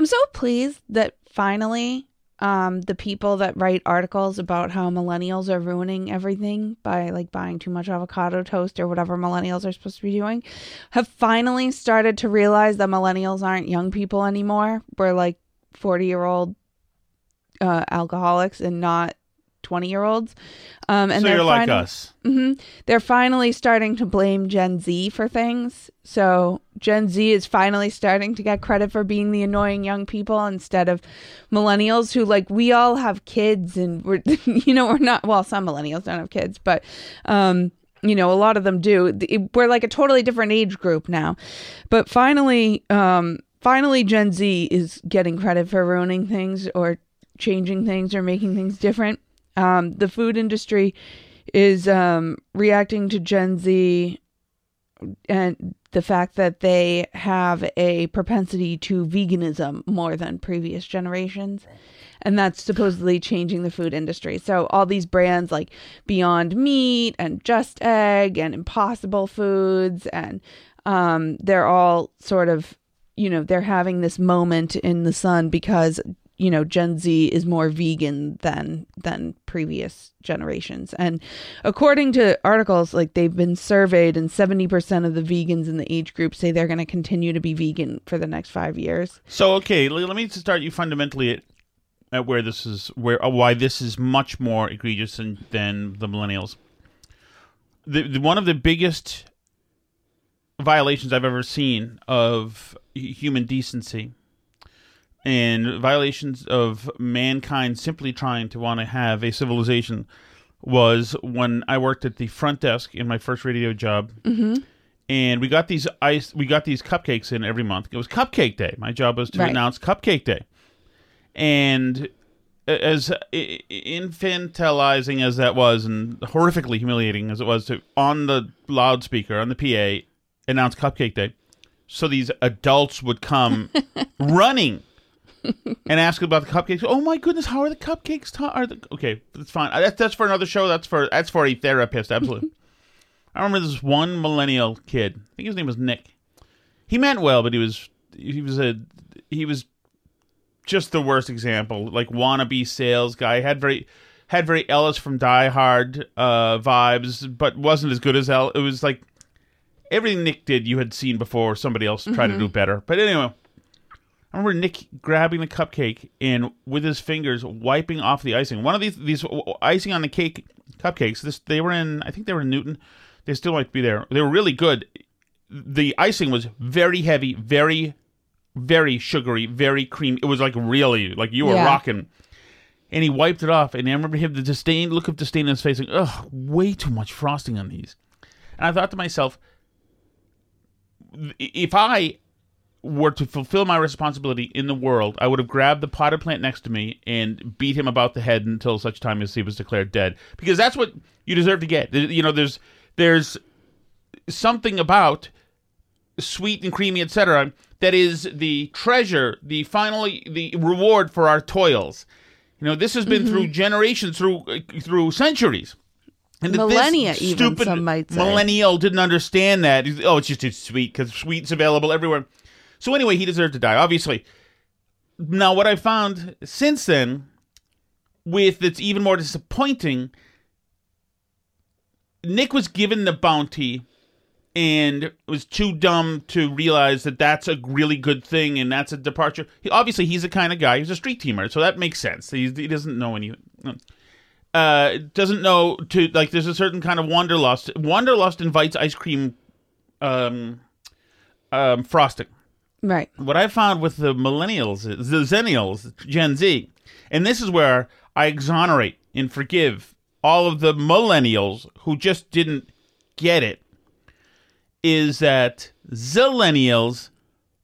I'm so pleased that finally um, the people that write articles about how millennials are ruining everything by like buying too much avocado toast or whatever millennials are supposed to be doing have finally started to realize that millennials aren't young people anymore. We're like 40 year old uh, alcoholics and not 20 year olds. Um, and so they're you're like finally- us. hmm They're finally starting to blame Gen Z for things. So Gen Z is finally starting to get credit for being the annoying young people instead of millennials who like we all have kids and we're you know we're not well some millennials don't have kids but um you know a lot of them do we're like a totally different age group now but finally um finally Gen Z is getting credit for ruining things or changing things or making things different um the food industry is um reacting to Gen Z and the fact that they have a propensity to veganism more than previous generations. And that's supposedly changing the food industry. So all these brands like beyond meat and just egg and impossible foods and um, they're all sort of you know they're having this moment in the sun because you know gen z is more vegan than than previous generations and according to articles like they've been surveyed and 70% of the vegans in the age group say they're going to continue to be vegan for the next five years So okay, let me start you fundamentally at, at where this is where uh, why this is much more egregious than, than the millennials. The, the one of the biggest violations I've ever seen of human decency and violations of mankind simply trying to want to have a civilization was when I worked at the front desk in my first radio job. Mm-hmm. And we got these ice we got these cupcakes in every month. It was cupcake day. My job was to Right. announce cupcake day. And as infantilizing as that was and horrifically humiliating as it was to on the loudspeaker on the pa announce cupcake day so these adults would come running and ask about the cupcakes. Oh my goodness, how are the cupcakes? Ta- are the okay? That's fine. That's that's for another show. That's for that's for a therapist. Absolutely. I remember this one millennial kid. I think his name was Nick. He meant well, but he was he was a he was just the worst example. Like wannabe sales guy had very had very Ellis from Die Hard uh, vibes, but wasn't as good as El. It was like everything Nick did you had seen before. Somebody else tried to do better. But anyway, I remember Nick grabbing the cupcake and with his fingers wiping off the icing. One of these these icing on the cake cupcakes. This they were in. I think they were in Newton. They still might be there. They were really good. The icing was very heavy, very, very sugary, very creamy. It was like really like you were Yeah. rocking. And he wiped it off, and I remember him the disdain look of disdain in his face, like, "Ugh, way too much frosting on these." And I thought to myself, if I were to fulfill my responsibility in the world, I would have grabbed the potted plant next to me and beat him about the head until such time as he was declared dead. Because that's what you deserve to get. You know, there's there's something about sweet and creamy, etc., that is the treasure, the finally the reward for our toils. You know, this has been through mm-hmm. generations, through through centuries. And that this Millennia, even, stupid some might say. millennial didn't understand that. Oh, it's just it's sweet because sweet's available everywhere. So anyway, he deserved to die, obviously. Now, what I found since then, with that's even more disappointing, Nick was given the bounty and was too dumb to realize that that's a really good thing and that's a departure. He, obviously, he's the kind of guy. He's a street teamer, so that makes sense. He, he doesn't know any. Uh, doesn't know to like. There's a certain kind of wanderlust. Wanderlust invites ice cream, um, um, frosting right what I found with the millennials, the zennials, Gen Z, and this is where I exonerate and forgive all of the millennials who just didn't get it, is that zillennials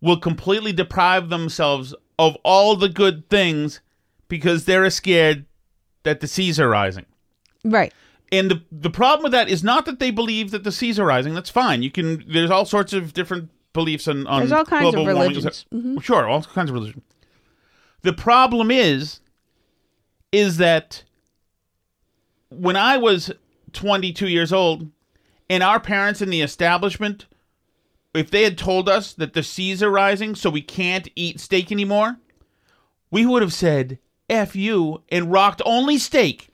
will completely deprive themselves of all the good things because they're scared that the seas are rising. right And the the problem with that is not that they believe that the seas are rising. That's fine. You can. There's all sorts of different beliefs on. on There's all kinds of global warming. religions. Mhm. Sure, all kinds of religions. The problem is, is that when I was 22 years old, and our parents in the establishment, if they had told us that the seas are rising, so we can't eat steak anymore, we would have said F you and rocked only steak.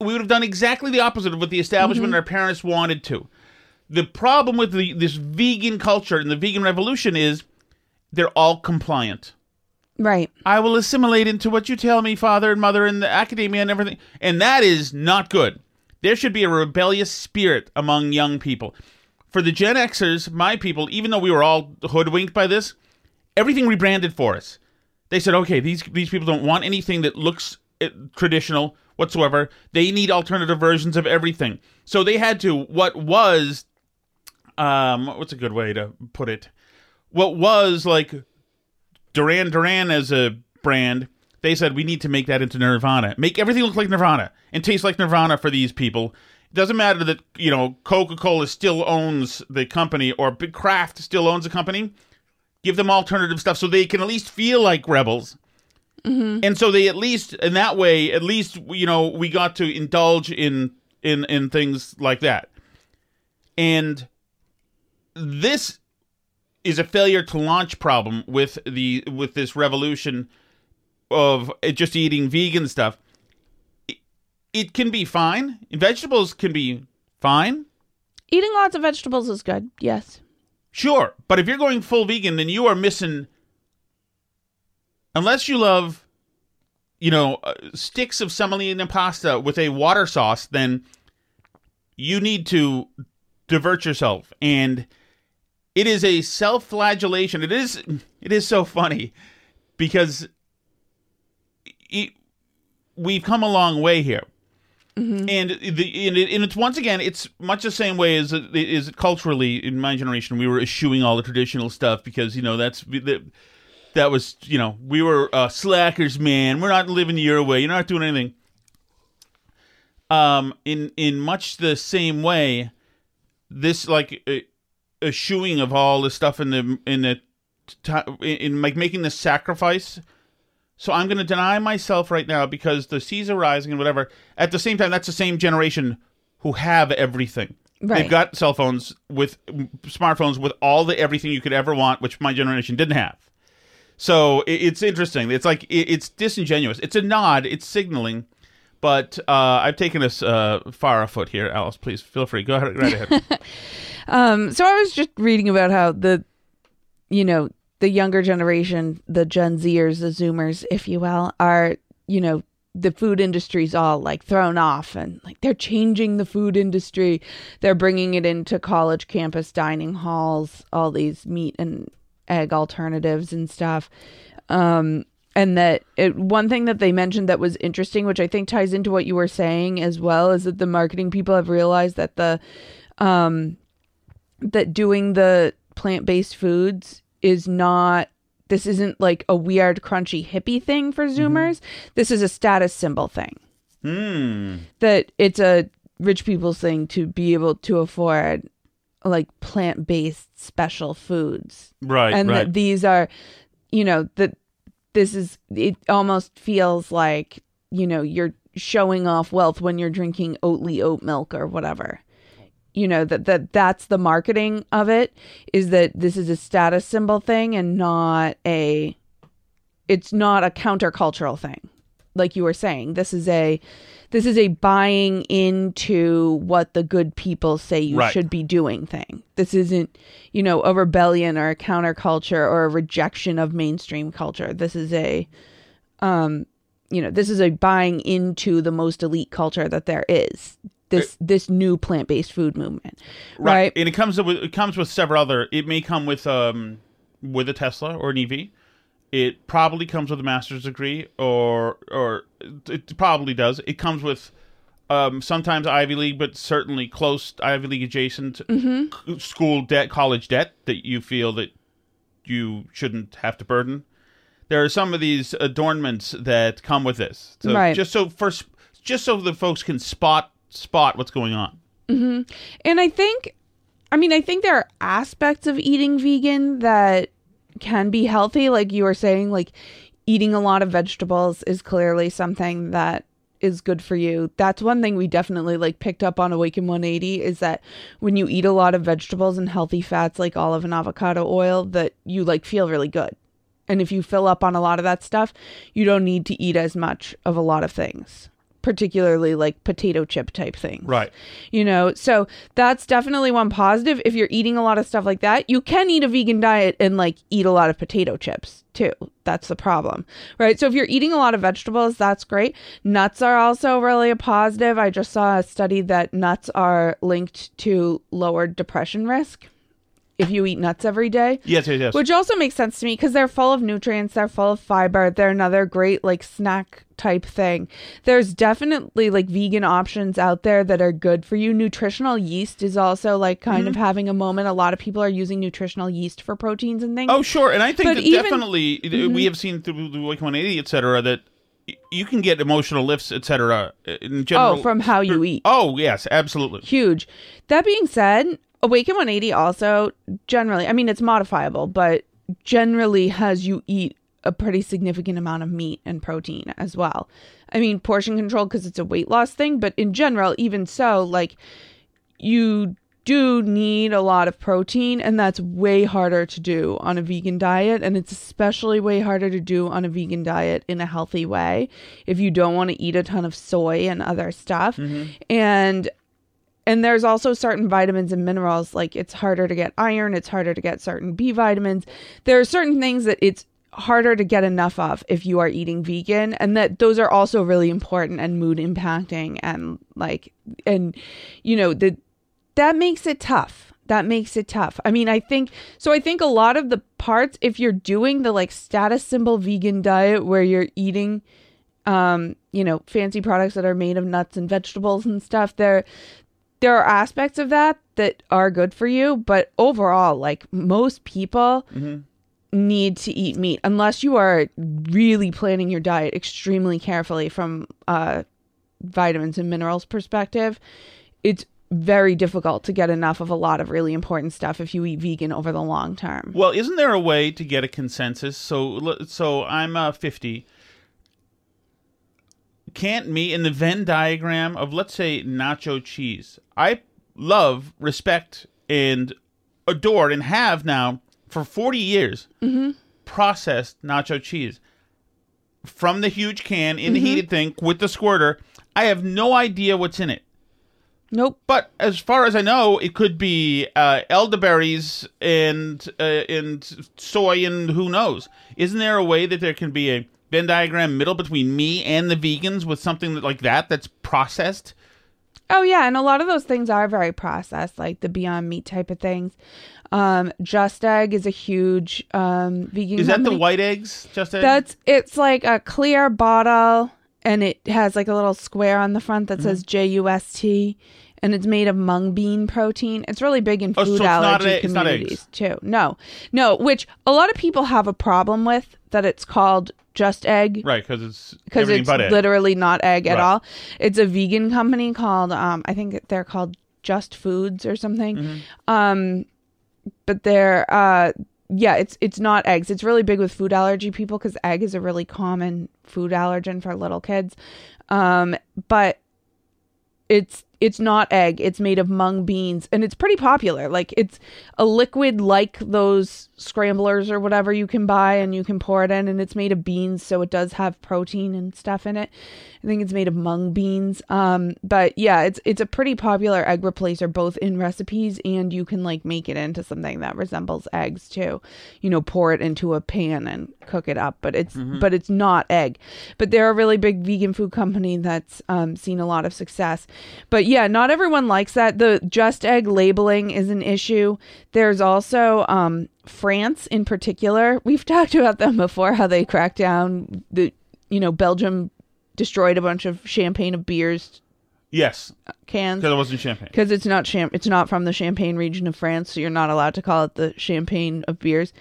We would have done exactly the opposite of what the establishment and our parents wanted to. The problem with the, this vegan culture and the vegan revolution is they're all compliant. Right. I will assimilate into what you tell me, father and mother, and the academia and everything. And that is not good. There should be a rebellious spirit among young people. For the Gen Xers, my people, even though we were all hoodwinked by this, everything rebranded for us. They said, okay, these these people don't want anything that looks uh, traditional whatsoever. They need alternative versions of everything. So they had to what was um what's a good way to put it? What was like Duran Duran as a brand, they said we need to make that into Nirvana. Make everything look like Nirvana and taste like Nirvana for these people. It doesn't matter that, you know, Coca-Cola still owns the company or Big Kraft still owns the company. Give them alternative stuff so they can at least feel like rebels. And so they at least in that way, at least you know, we got to indulge in in in things like that. And this is a failure to launch problem with the with this revolution of just eating vegan stuff. It, it can be fine. Vegetables can be fine. Eating lots of vegetables is good. Yes. Sure, but if you're going full vegan, then you are missing. Unless you love, you know, uh, sticks of semolina pasta with a water sauce, then you need to divert yourself. And it is a self-flagellation. It is. It is so funny because it, we've come a long way here. And the and, it, and it's once again it's much the same way as it is culturally in my generation we were eschewing all the traditional stuff because you know that's that, that was you know we were uh, slackers man we're not living your way you're not doing anything um in in much the same way this like uh, eschewing of all the stuff in the in the in like making the sacrifice so I'm going to deny myself right now because the seas are rising and whatever. At the same time, that's the same generation who have everything. Right. They've got cell phones with smartphones with all the everything you could ever want, which my generation didn't have. So it's interesting. It's like it's disingenuous. It's a nod. It's signaling. But uh, I've taken us uh, far afoot here, Alice. Please feel free. Go ahead. Right ahead. Um, so I was just reading about how the, you know, the younger generation, the Gen Zers, the Zoomers, if you will, are, you know, the food industry's all like thrown off and like they're changing the food industry. They're bringing it into college campus dining halls, all these meat and egg alternatives and stuff. Um, and that it, one thing that they mentioned that was interesting, which I think ties into what you were saying as well, is that the marketing people have realized that the, um, that doing the plant based foods is not this isn't like a weird crunchy hippie thing for zoomers this is a status symbol thing Hmm. that it's a rich people's thing to be able to afford like plant-based special foods Right. and right. that these are you know that this is it almost feels like you know you're showing off wealth when you're drinking oatly oat milk or whatever. You know that that that's the marketing of it is that this is a status symbol thing and not a it's not a countercultural thing. Like you were saying this is a this is a buying into what the good people say you Right. should be doing thing this isn't you know a rebellion or a counterculture or a rejection of mainstream culture this is a um you know this is a buying into the most elite culture that there is this this new plant-based food movement right, and it comes with it comes with several other. It may come with um with a Tesla or an EV. It probably comes with a master's degree, or or it probably does. It comes with um sometimes Ivy League, but certainly close Ivy League adjacent c- school debt, college debt that you feel that you shouldn't have to burden. There are some of these adornments that come with this, so Right. just so first, just so the folks can spot spot what's going on. and i think i mean i think there are aspects of eating vegan that can be healthy like you were saying like eating a lot of vegetables is clearly something that is good for you. That's one thing we definitely like picked up on awaken 180 is that when you eat a lot of vegetables and healthy fats like olive and avocado oil that you like feel really good. And if you fill up on a lot of that stuff, you don't need to eat as much of a lot of things, particularly like potato chip type things. Right. You know, so that's definitely one positive. If you're eating a lot of stuff like that, you can eat a vegan diet and like eat a lot of potato chips too. That's the problem. Right. So if you're eating a lot of vegetables, that's great. Nuts are also really a positive. I just saw a study that nuts are linked to lower depression risk if you eat nuts every day. Yes, yes, yes. Which also makes sense to me because they're full of nutrients, they're full of fiber, they're another great like snack type thing. There's definitely like vegan options out there that are good for you. Nutritional yeast is also like kind of mm-hmm. having a moment. A lot of people are using nutritional yeast for proteins and things. oh, sure. And I think But that even- definitely uh, Mm-hmm. we have seen through the Wake 180, et cetera, that you can get emotional lifts, et cetera, uh, in oh, general. Oh, from how you eat. Oh, yes, absolutely. Huge. That being said, Awaken 180 also generally, I mean, it's modifiable, but generally has you eat a pretty significant amount of meat and protein as well. I mean, portion control because it's a weight loss thing, but in general, even so, like you do need a lot of protein, and that's way harder to do on a vegan diet. And it's especially way harder to do on a vegan diet in a healthy way if you don't want to eat a ton of soy and other stuff. Mm-hmm. And and there's also certain vitamins and minerals like it's harder to get iron it's harder to get certain b vitamins. There are certain things that it's harder to get enough of if you are eating vegan and that those are also really important and mood impacting and like and you know the that makes it tough. That makes it tough. I mean i think so i think a lot of the parts if you're doing the like status symbol vegan diet where you're eating um you know fancy products that are made of nuts and vegetables and stuff there there are aspects of that that are good for you but overall like most people need to eat meat unless you are really planning your diet extremely carefully from uh vitamins and minerals perspective it's very difficult to get enough of a lot of really important stuff if you eat vegan over the long term Well, isn't there a way to get a consensus? So, so I'm uh, 50. Can't me in the Venn diagram of let's say nacho cheese? I love, respect, and adore, and have now for 40 years processed nacho cheese from the huge can in the heated thing with the squirter. I have no idea what's in it. nope But as far as I know, it could be uh, elderberries and uh, and soy and who knows. Isn't there a way that there can be a Venn diagram middle between me and the vegans with something that, like that that's processed? Oh yeah, and a lot of those things are very processed, like the Beyond Meat type of things. Um, Just Egg is a huge um, vegan. Is that the white eggs? Just egg? That's it's like a clear bottle, and it has like a little square on the front that Mm-hmm. says J U S T, and it's made of mung bean protein. It's really big in Oh, so food allergy a- it's not eggs. communities too. No, no, which a lot of people have a problem with that it's called Just Egg right because it's because it's but egg. literally not egg at Right. all. It's a vegan company called um I think they're called Just Foods or something. Mm-hmm. Um but they're uh yeah, it's it's not eggs. It's really big with food allergy people cuz egg is a really common food allergen for little kids. Um but it's it's not egg. It's made of mung beans and it's pretty popular. Like it's a liquid like those scramblers or whatever you can buy and you can pour it in and it's made of beans so it does have protein and stuff in it. I think it's made of mung beans. Um but yeah, it's it's a pretty popular egg replacer both in recipes and you can like make it into something that resembles eggs too. You know, pour it into a pan and cook it up, but it's but it's not egg. But they're a really big vegan food company that's um seen a lot of success. But yeah, not everyone likes that. The just egg labeling is an issue. There's also um France in particular. We've talked about them before how they cracked down the you know, Belgium destroyed a bunch of champagne of beers yes, cans because it wasn't champagne. because it's not cham- it's not from the Champagne region of France, so you're not allowed to call it the champagne of beers.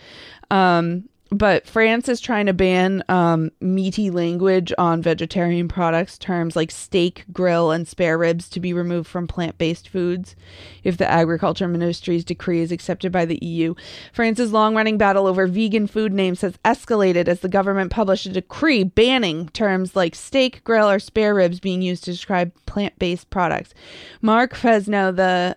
Um, but France is trying to ban um, meaty language on vegetarian products, terms like steak, grill, and spare ribs to be removed from plant-based foods if the agriculture ministry's decree is accepted by the EU. France's long-running battle over vegan food names has escalated as the government published a decree banning terms like steak, grill, or spare ribs being used to describe plant-based products. Marc Fesneau, the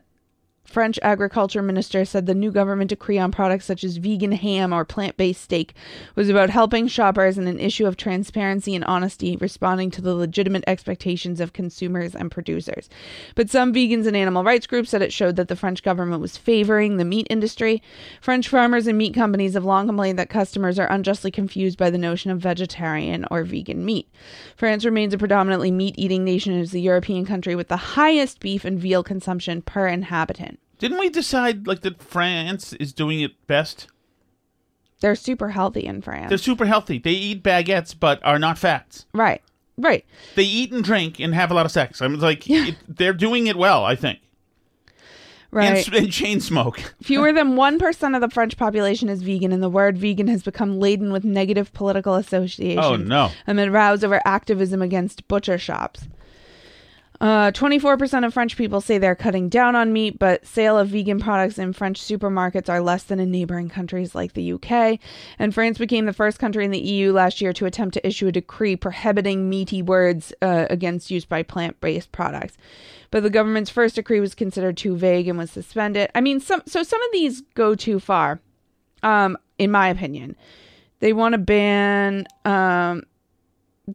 French agriculture minister said the new government decree on products such as vegan ham or plant based steak was about helping shoppers and an issue of transparency and honesty, responding to the legitimate expectations of consumers and producers. But some vegans and animal rights groups said it showed that the French government was favoring the meat industry. French farmers and meat companies have long complained that customers are unjustly confused by the notion of vegetarian or vegan meat. France remains a predominantly meat eating nation and is the European country with the highest beef and veal consumption per inhabitant. Didn't we decide like that France is doing it best? They're super healthy in France. They're super healthy. They eat baguettes but are not fats. right. Right. They eat and drink and have a lot of sex. I'm like, it, they're doing it well, I think. Right. And, and chain smoke. Fewer than 1% of the French population is vegan, and the word vegan has become laden with negative political associations. Oh, no. Amid rows over activism against butcher shops. Uh, 24% of French people say they're cutting down on meat, but sale of vegan products in French supermarkets are less than in neighboring countries like the UK. And France became the first country in the EU last year to attempt to issue a decree prohibiting meaty words uh, against use by plant based products. But the government's first decree was considered too vague and was suspended. I mean, some so some of these go too far, um, in my opinion. They want to ban um,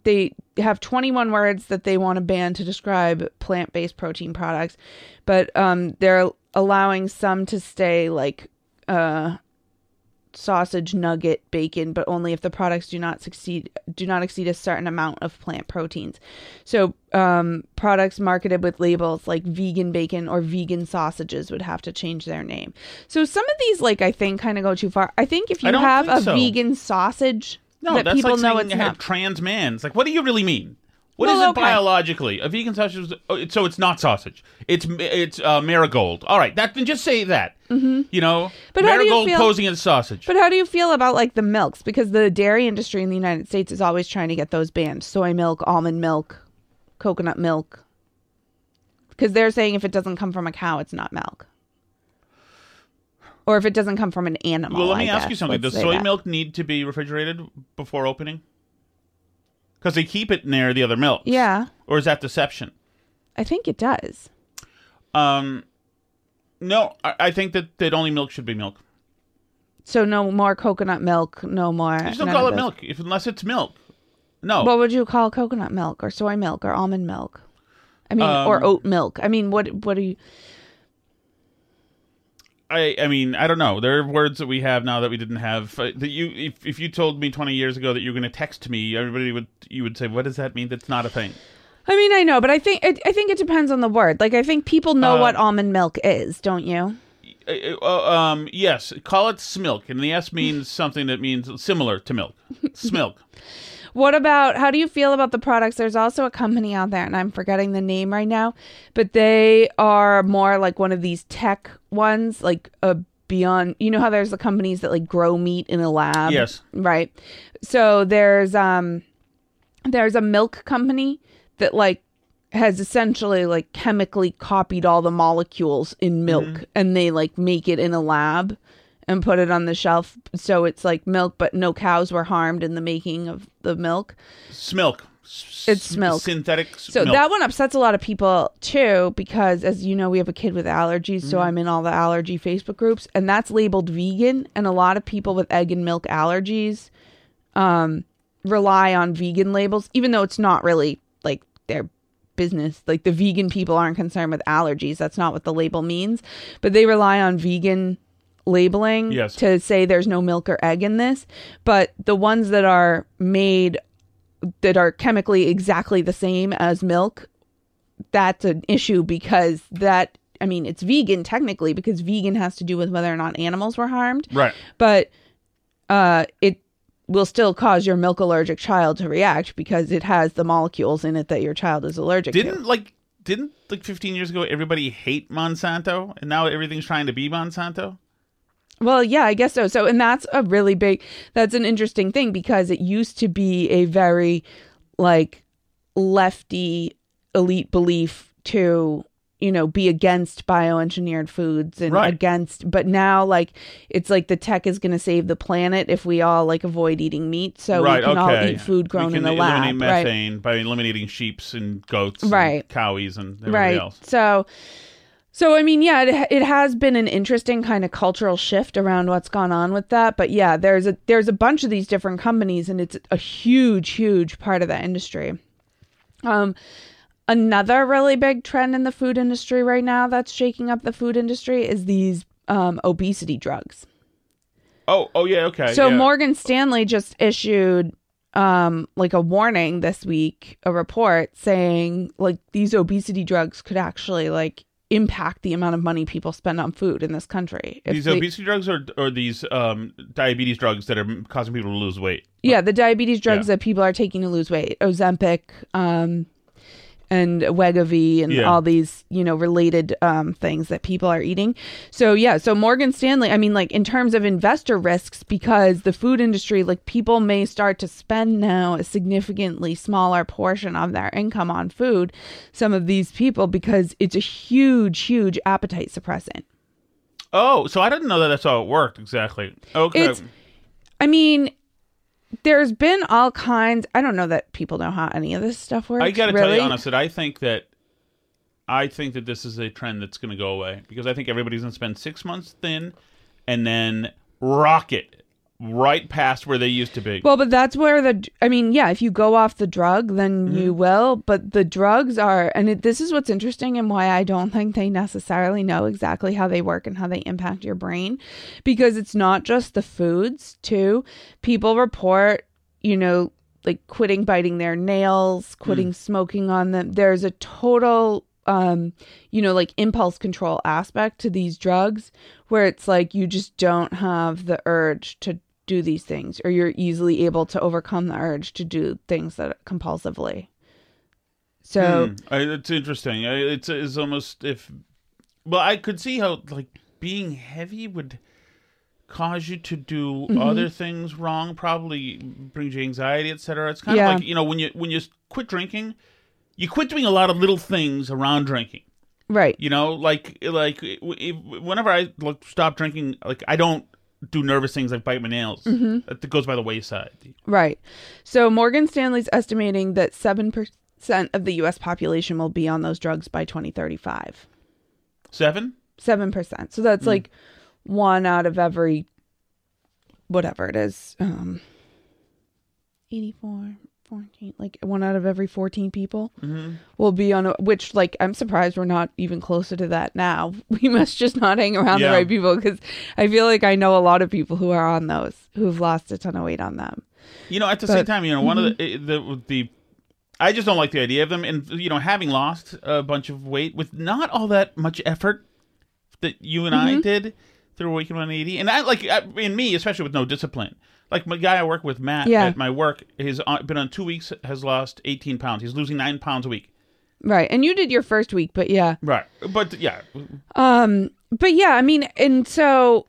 they have 21 words that they want to ban to describe plant-based protein products but um, they're allowing some to stay like uh, sausage nugget bacon but only if the products do not succeed do not exceed a certain amount of plant proteins. So um, products marketed with labels like vegan bacon or vegan sausages would have to change their name. So some of these like i think kind of go too far. I think if you have a so. vegan sausage No, that that's people like know saying it's not trans man. It's like, what do you really mean? What is Well, it okay. biologically? A vegan sausage, is- oh, so it's not sausage. It's it's uh, marigold. All right, that then just say that. Mm-hmm. You know, But how do you marigold feel- posing as sausage. But how do you feel about like the milks? Because the dairy industry in the United States is always trying to get those banned: soy milk, almond milk, coconut milk. Because they're saying if it doesn't come from a cow, it's not milk. Or if it doesn't come from an animal. well, let I me ask you something. Let's Does soy that. milk need to be refrigerated before opening? Because they keep it near the other milk. Yeah, Or is that deception? I think it does. Um, no, I, I think that, that only milk should be milk. So no more coconut milk, no more. You just don't none call of it milk if, unless it's milk. No. What would you call coconut milk or soy milk or almond milk? I mean, or Um, oat milk. I mean, what what do you? I, I mean, I don't know. There are words that we have now that we didn't have. Uh, that you, if, if you told me twenty years ago that you were going to text me, everybody would you would say, "What does that mean?" That's not a thing. I mean, I know, but I think it, I think it depends on the word. Like, I think people know Uh, what almond milk is, don't you? Uh, uh, um, yes, call it smilk, and the S means something that means similar to milk. Smilk. What about how do you feel about the products? There's also a company out there, and I'm forgetting the name right now, but they are more like one of these tech ones, like a beyond. You know how there's the companies that like grow meat in a lab, Yes. right? So there's um there's a milk company that like has essentially like chemically copied all the molecules in milk and they like make it in a lab and put it on the shelf so it's like milk but no cows were harmed in the making of the milk Smilk. It's smilk. Synthetic. so milk. that one upsets a lot of people too because as you know we have a kid with allergies so i'm in all the allergy facebook groups and that's labeled vegan and a lot of people with egg and milk allergies um rely on vegan labels even though it's not really like their business like the vegan people aren't concerned with allergies that's not what the label means but they rely on vegan labeling Yes. to say there's no milk or egg in this but the ones that are made that are chemically exactly the same as milk that's an issue because that i mean it's vegan technically because vegan has to do with whether or not animals were harmed right. but uh it will still cause your milk allergic child to react because it has the molecules in it that your child is allergic Didn't to like didn't like 15 years ago everybody hate Monsanto and now everything's trying to be Monsanto? Well, yeah, I guess so. So, and that's a really big, that's an interesting thing because it used to be a very like lefty elite belief to, you know, be against bioengineered foods and Right. against, but now like it's like the tech is going to save the planet if we all like avoid eating meat. So right, we can okay. all eat food grown in the lab. eliminate right? methane by eliminating sheeps and goats Right. and cowies and everybody right else. so So I mean, yeah, it, it has been an interesting kind of cultural shift around what's gone on with that. But yeah, there's a there's a bunch of these different companies, and it's a huge, huge part of the industry. Um, another really big trend in the food industry right now that's shaking up the food industry is these um, obesity drugs. Oh, oh yeah, okay. So yeah. Morgan Stanley just issued um like a warning this week, a report saying like these obesity drugs could actually like impact the amount of money people spend on food in this country. If these they- obesity drugs or or these um, diabetes drugs that are causing people to lose weight. yeah, the diabetes drugs Yeah. that people are taking to lose weight, Ozempic, um and Wegovy and Yeah. all these, you know, related um, things that people are eating. So yeah, so Morgan Stanley, I mean, like in terms of investor risks, because the food industry, like people may start to spend now a significantly smaller portion of their income on food. Some of these people, because it's a huge, huge appetite suppressant. Oh, so I didn't know that that's how it worked exactly. Okay. It's- I mean. There's been all kinds. I don't know that people know how any of this stuff works. I got to really. tell you honest that I think that I think that this is a trend that's going to go away because I think everybody's going to spend six months thin and then rocket right past where they used to be. Well, but that's where the I mean, yeah, if you go off the drug, then you Mm-hmm. will, but the drugs are and it, this is what's interesting and why I don't think they necessarily know exactly how they work and how they impact your brain because it's not just the foods, too. People report, you know, like quitting biting their nails, Mm. quitting smoking on them. There's a total um you know like impulse control aspect to these drugs where it's like you just don't have the urge to do these things or you're easily able to overcome the urge to do things that compulsively so Hmm. I, it's interesting. I, it's, it's almost if well, I could see how like being heavy would cause you to do Mm-hmm. other things wrong, probably brings you anxiety, etc. It's kind Yeah. of like you know when you when you quit drinking, you quit doing a lot of little things around drinking. right You know, like like whenever I like stop drinking, like I don't do nervous things like bite my nails. Mm-hmm. That goes by the wayside. right so morgan stanley's estimating that 7% of the us population will be on those drugs by 2035 Seven. 7% so that's like one out of every whatever it is um 84 14 like one out of every 14 people Mm-hmm. will be on a, which like i'm surprised we're not even closer to that now we must just not hang around Yeah. the right people because i feel like i know a lot of people who are on those who've lost a ton of weight on them You know, at the But- same time, you know, one of Mm-hmm. the the the I just don't like the idea of them, and you know, having lost a bunch of weight with not all that much effort that you and Mm-hmm. I did through Awaken 180, and I like I, in me, especially with no discipline. Like my guy I work with, Matt, Yeah. at my work, has on- been on two weeks, has lost 18 pounds. He's losing nine pounds a week. right and you did your first week but yeah Right, but yeah, Um, but yeah, I mean, and so,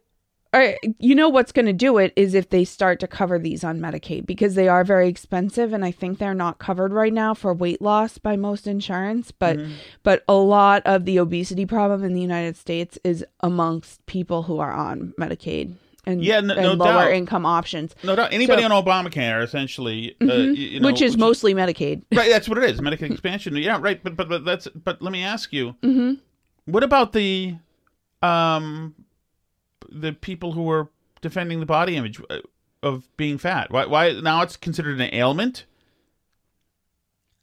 uh, you know, what's going to do it is if they start to cover these on Medicaid because they are very expensive, and I think they're not covered right now for weight loss by most insurance. But Mm-hmm. but a lot of the obesity problem in the United States is amongst people who are on Medicaid and, Yeah, no- and no lower doubt. income options, no doubt. Anybody So- on Obamacare, essentially, uh, y- you know, which is mostly Medicaid. right that's what it is medicaid expansion yeah right but but, but that's but let me ask you what about the um the people who were defending the body image uh, of being fat? Why why now it's considered an ailment?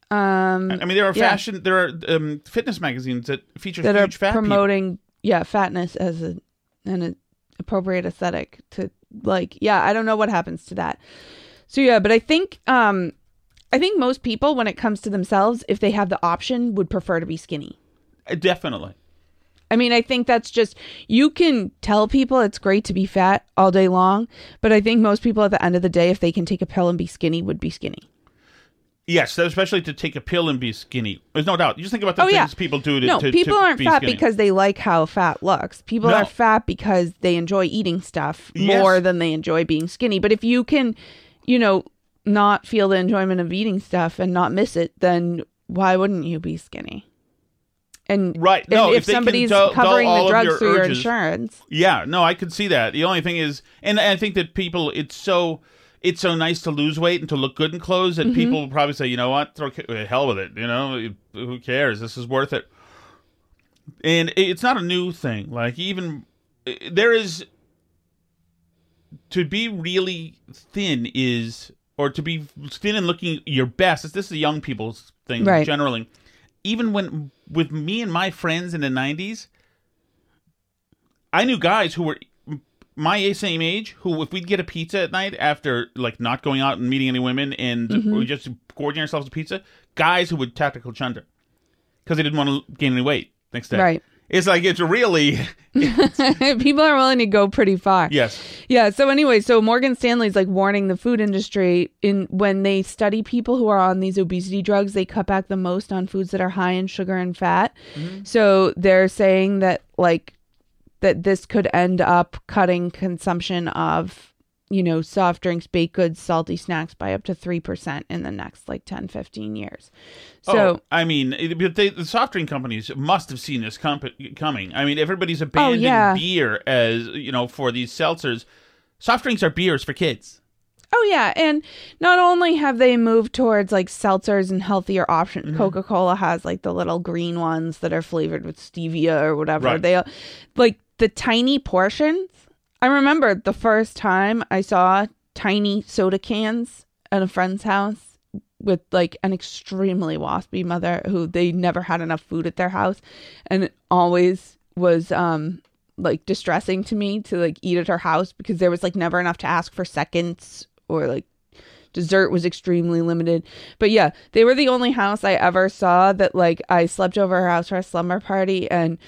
Um, i mean there are Yeah. fashion there are um, fitness magazines that feature that are huge fat people. promoting yeah fatness as a an appropriate aesthetic to like yeah i don't know what happens to that. So yeah but i think um i think most people when it comes to themselves if they have the option would prefer to be skinny. Uh, definitely i mean i think that's just you can tell people it's great to be fat all day long but i think most people at the end of the day if they can take a pill and be skinny would be skinny yes especially to take a pill and be skinny there's no doubt you just think about the Oh, things yeah. people do to no, to, people to aren't be fat skinny. because they like how fat looks. People No. are fat because they enjoy eating stuff Yes. more than they enjoy being skinny. But if you can, you know, not feel the enjoyment of eating stuff and not miss it, then why wouldn't you be skinny? And Right. and No, if, if somebody's dull covering the drugs your through your insurance, Yeah, no, I could see that. The only thing is, and I think that people, it's so, it's so nice to lose weight and to look good in clothes that Mm-hmm. people will probably say, you know what, throw hell with it. You know, who cares? This is worth it. and it's not a new thing. Like even there is to be really thin is or to be thin and looking your best. This is a young people's thing Right. generally. Even when with me and my friends in the '90s, I knew guys who were my same age who, if we'd get a pizza at night after like not going out and meeting any women and Mm-hmm. we just gorging ourselves a pizza, guys who would tactical chunder because they didn't want to gain any weight next day. Right. It's like it's really People are willing to go pretty far. yes. Yeah. So anyway, so Morgan Stanley's like warning the food industry in when they study people who are on these obesity drugs, they cut back the most on foods that are high in sugar and fat. Mm-hmm. So they're saying that like that this could end up cutting consumption of you know soft drinks baked goods salty snacks by up to 3% in the next like 10 15 years so oh, I mean, it- they, the soft drink companies must have seen this comp- coming. I mean, everybody's abandoned Oh, yeah. beer as you know for these seltzers. Soft drinks are beers for kids. Oh yeah, and not only have they moved towards like seltzers and healthier options, Mm-hmm. Coca-Cola has like the little green ones that are flavored with stevia or whatever. Right. They like the tiny portions. I remember the first time I saw tiny soda cans at a friend's house with like an extremely waspy mother who they never had enough food at their house and it always was um like distressing to me to like eat at her house because there was like never enough to ask for seconds or like dessert was extremely limited. But yeah they were the only house i ever saw that like i slept over her house for a slumber party and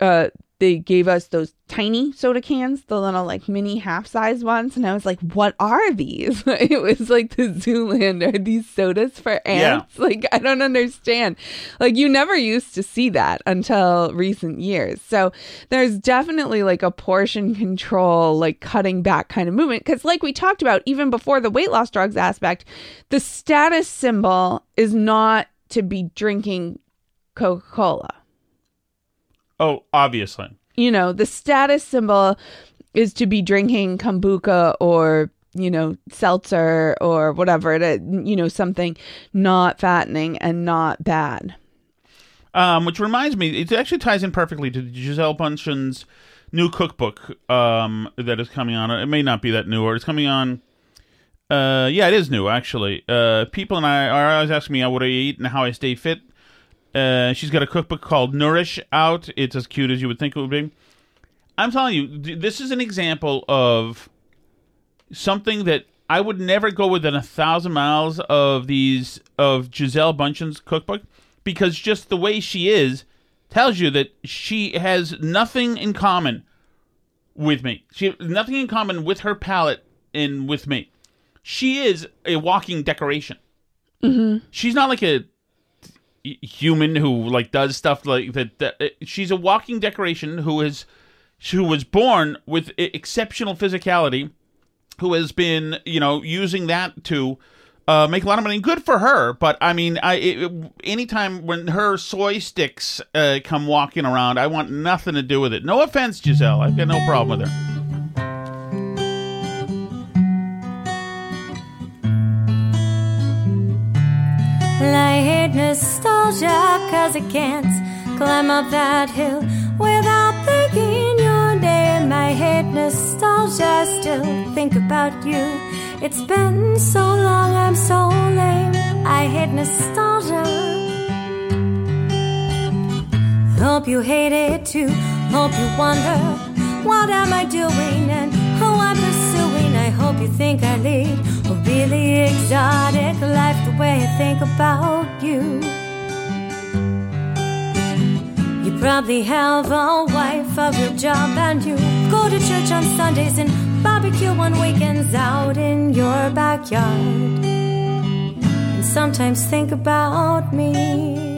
uh they gave us those tiny soda cans, the little like mini half size ones, and I was like, "What are these?" it was like the Zoolander. These sodas for ants. Like I don't understand. Like you never used to see that until recent years. So there's definitely like a portion control, like cutting back kind of movement. Because like we talked about, even before the weight loss drugs aspect, the status symbol is not to be drinking Coca Cola Oh, obviously. you know, the status symbol is to be drinking kombucha or, you know, seltzer or whatever it is, you know, something not fattening and not bad. Um, which reminds me, it actually ties in perfectly to Gisele Bündchen's new cookbook um, that is coming on. It may not be that new, or it's coming on. Uh, yeah, it is new actually. Uh, people and I are always asking me what I eat and how I stay fit. Uh, she's got a cookbook called Nourish out. It's as cute as you would think it would be. I'm telling you, this is an example of something that I would never go within a thousand miles of these of Gisele Bündchen's cookbook because just the way she is tells you that she has nothing in common with me. She has nothing in common with her palate and with me. She is a walking decoration. Mm-hmm. She's not like a human who like does stuff like that, that uh, she's a walking decoration who is who was born with exceptional physicality who has been you know using that to uh, make a lot of money. Good for her but i mean i it, anytime when her soy sticks uh, come walking around i want nothing to do with it. No offense gisele. I've got no problem with her I hate nostalgia cause I can't climb up that hill without thinking your name. I hate nostalgia, still think about you. It's been so long, I'm so lame. I hate nostalgia. Hope you hate it too. Hope you wonder what am I doing and who I'm pursuing. I hope you think I lead really exotic life the way I think about you. You probably have a wife, a real job, and you go to church on Sundays and barbecue on weekends out in your backyard. And sometimes think about me.